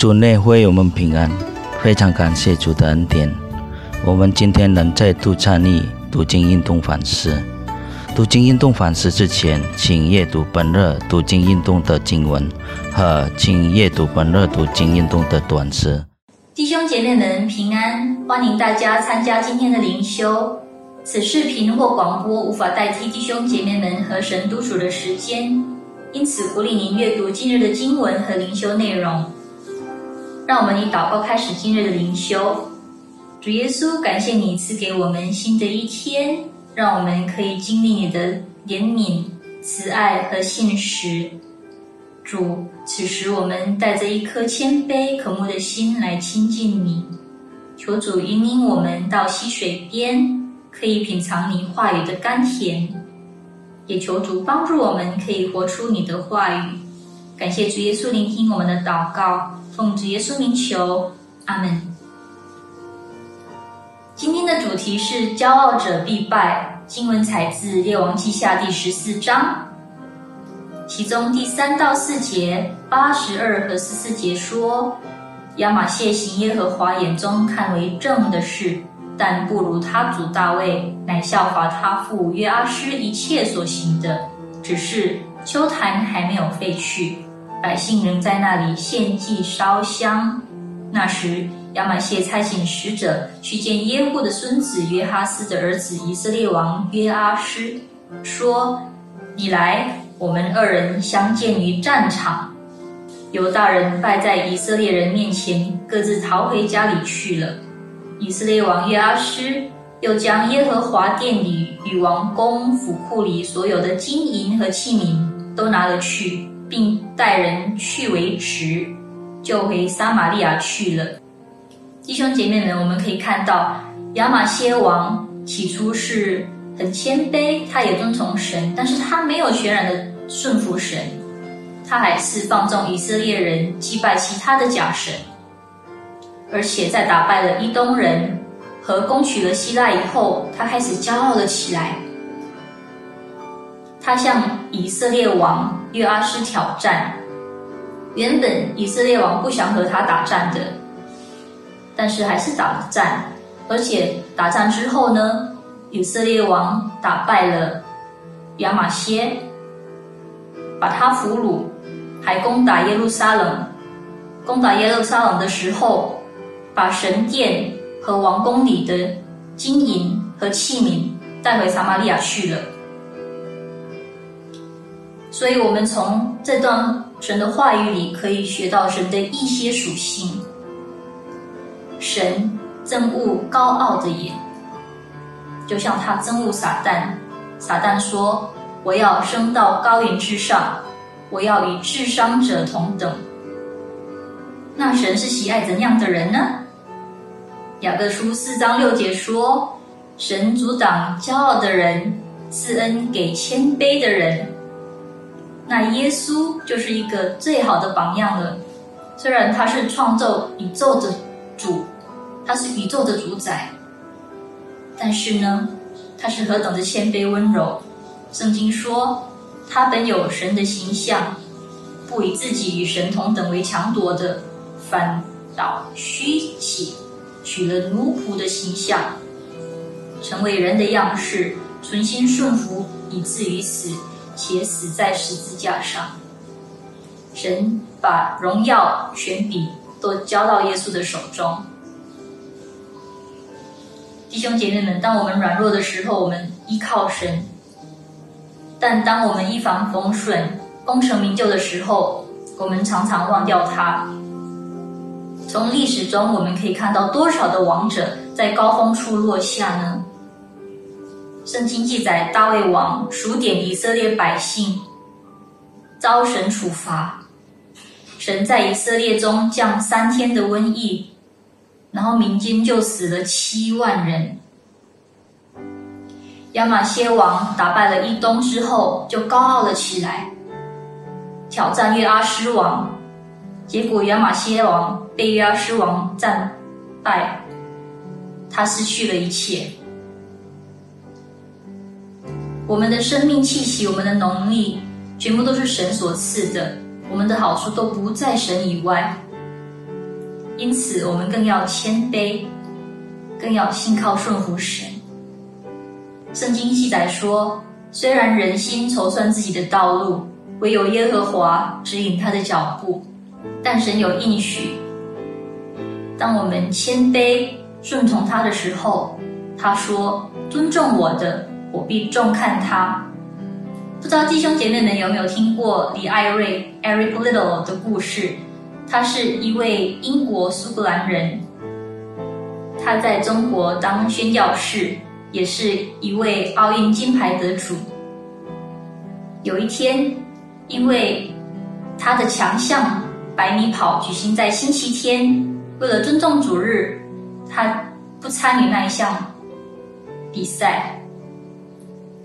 主内会我们平安，非常感谢主的恩典。我们今天能再度参与读经运动反思。读经运动反思之前，请阅读本日读经运动的经文和请阅读本日读经运动的短诗。弟兄姐妹们平安，欢迎大家参加今天的灵修。此视频或广播无法代替弟兄姐妹们和神独处的时间，因此鼓励您阅读今日的经文和灵修内容。让我们以祷告开始今日的灵修。主耶稣，感谢你赐给我们新的一天，让我们可以经历你的怜悯、慈爱和信实。主，此时我们带着一颗谦卑渴慕的心来亲近你，求主引领我们到溪水边，可以品尝你话语的甘甜；也求主帮助我们，可以活出你的话语。感谢主耶稣聆听我们的祷告。奉主耶稣名求，阿门。今天的主题是“骄傲者必败”。经文采自《列王记下》第十四章，其中第三到四节、八十二和十四节说：“亚玛谢行耶和华眼中看为正的事，但不如他主大卫，乃效法他父约阿施一切所行的，只是秋坛还没有废去。”百姓仍在那里献祭烧香。那时，亚玛谢差遣使者去见耶户的孙子约哈斯的儿子以色列王约阿施，说：“你来，我们二人相见于战场。”犹大人败在以色列人面前，各自逃回家里去了。以色列王约阿施又将耶和华殿里与王宫府库里所有的金银和器皿都拿了去。并带人去为职，就回撒玛利亚去了。弟兄姐妹们，我们可以看到亚玛谢王起初是很谦卑，他也遵从神，但是他没有全然的顺服神，他还是放纵以色列人祭拜其他的假神，而且在打败了伊东人和攻取了希腊以后，他开始骄傲了起来。他向以色列王约阿施挑战。原本以色列王不想和他打战的，但是还是打了战。而且打战之后呢，以色列王打败了亚玛谢，把他俘虏，还攻打耶路撒冷。攻打耶路撒冷的时候，把神殿和王宫里的金银和器皿带回撒玛利亚去了。所以，我们从这段神的话语里可以学到神的一些属性。神憎恶高傲的眼，就像他憎恶撒旦。撒旦说：“我要升到高云之上，我要与智商者同等。”那神是喜爱怎样的人呢？雅各书四章六节说：“神阻挡骄傲的人，赐恩给谦卑的人。”那耶稣就是一个最好的榜样了。虽然他是创造宇宙的主，他是宇宙的主宰，但是呢，他是何等的谦卑温柔。圣经说，他本有神的形象，不以自己与神同等为强夺的，反倒虚起，取了奴仆的形象，成为人的样式，存心顺服，以至于死。且死在十字架上，神把荣耀、权柄都交到耶稣的手中。弟兄姐妹们，当我们软弱的时候，我们依靠神；但当我们一帆风顺、功成名就的时候，我们常常忘掉他。从历史中，我们可以看到多少的王者在高峰处落下呢？圣经记载，大卫王数点以色列百姓，遭神处罚。神在以色列中降三天的瘟疫，然后民间就死了七万人。亚玛谢王打败了伊东之后，就高傲了起来，挑战约阿施王。结果亚玛谢王被约阿施王战败，他失去了一切。我们的生命气息，我们的能力，全部都是神所赐的。我们的好处都不在神以外。因此我们更要谦卑，更要信靠顺服神。圣经记载说，虽然人心筹算自己的道路，唯有耶和华指引他的脚步，但神有应许。当我们谦卑顺从他的时候，他说：“尊重我的，我必重看他。”不知道弟兄姐妹们有没有听过李艾瑞 （Eric Little） 的故事？他是一位英国苏格兰人，他在中国当宣教士。也是一位奥运金牌得主。有一天，因为他的强项百米跑举行在星期天，为了尊重主日，他不参与那一项比赛，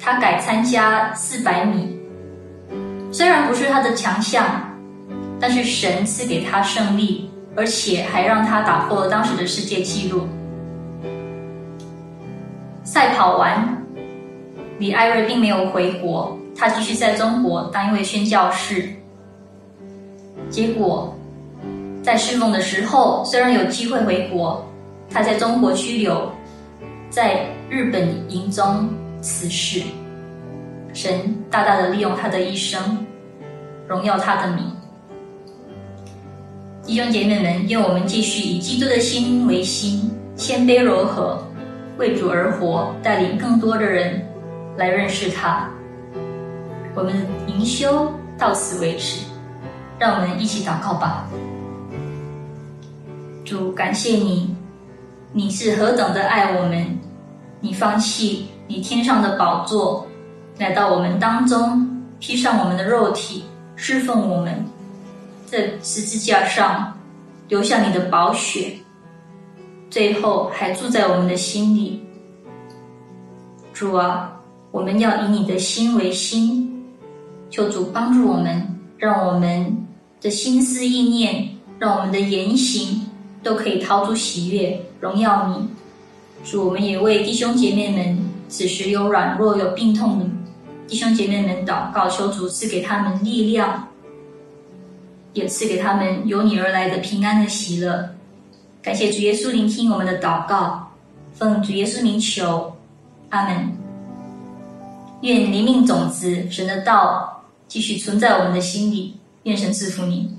他改参加四百米。虽然不是他的强项，但是神赐给他胜利，而且还让他打破了当时的世界纪录。赛跑完，李艾瑞并没有回国，他继续在中国当一位宣教士。结果，在侍奉的时候，虽然有机会回国，他在中国拘留，在日本营中此事。神大大的利用他的一生，荣耀他的名。弟兄姐妹们，愿我们继续以基督的心为心，谦卑柔和。为主而活，带领更多的人来认识他。我们灵修到此为止，让我们一起祷告吧。主，感谢你，你是何等的爱我们，你放弃你天上的宝座，来到我们当中，披上我们的肉体，侍奉我们，在十字架上留下你的宝血。最后还住在我们的心里，主啊，我们要以你的心为心，求主帮助我们，让我们的心思意念，让我们的言行都可以掏出喜悦，荣耀你。主，我们也为弟兄姐妹们此时有软弱、有病痛的弟兄姐妹们祷告，求主赐给他们力量，也赐给他们由你而来的平安的喜乐。感谢主耶稣聆听我们的祷告，奉主耶稣名求，阿门。愿灵命种子、神的道继续存在我们的心里，愿神赐福你。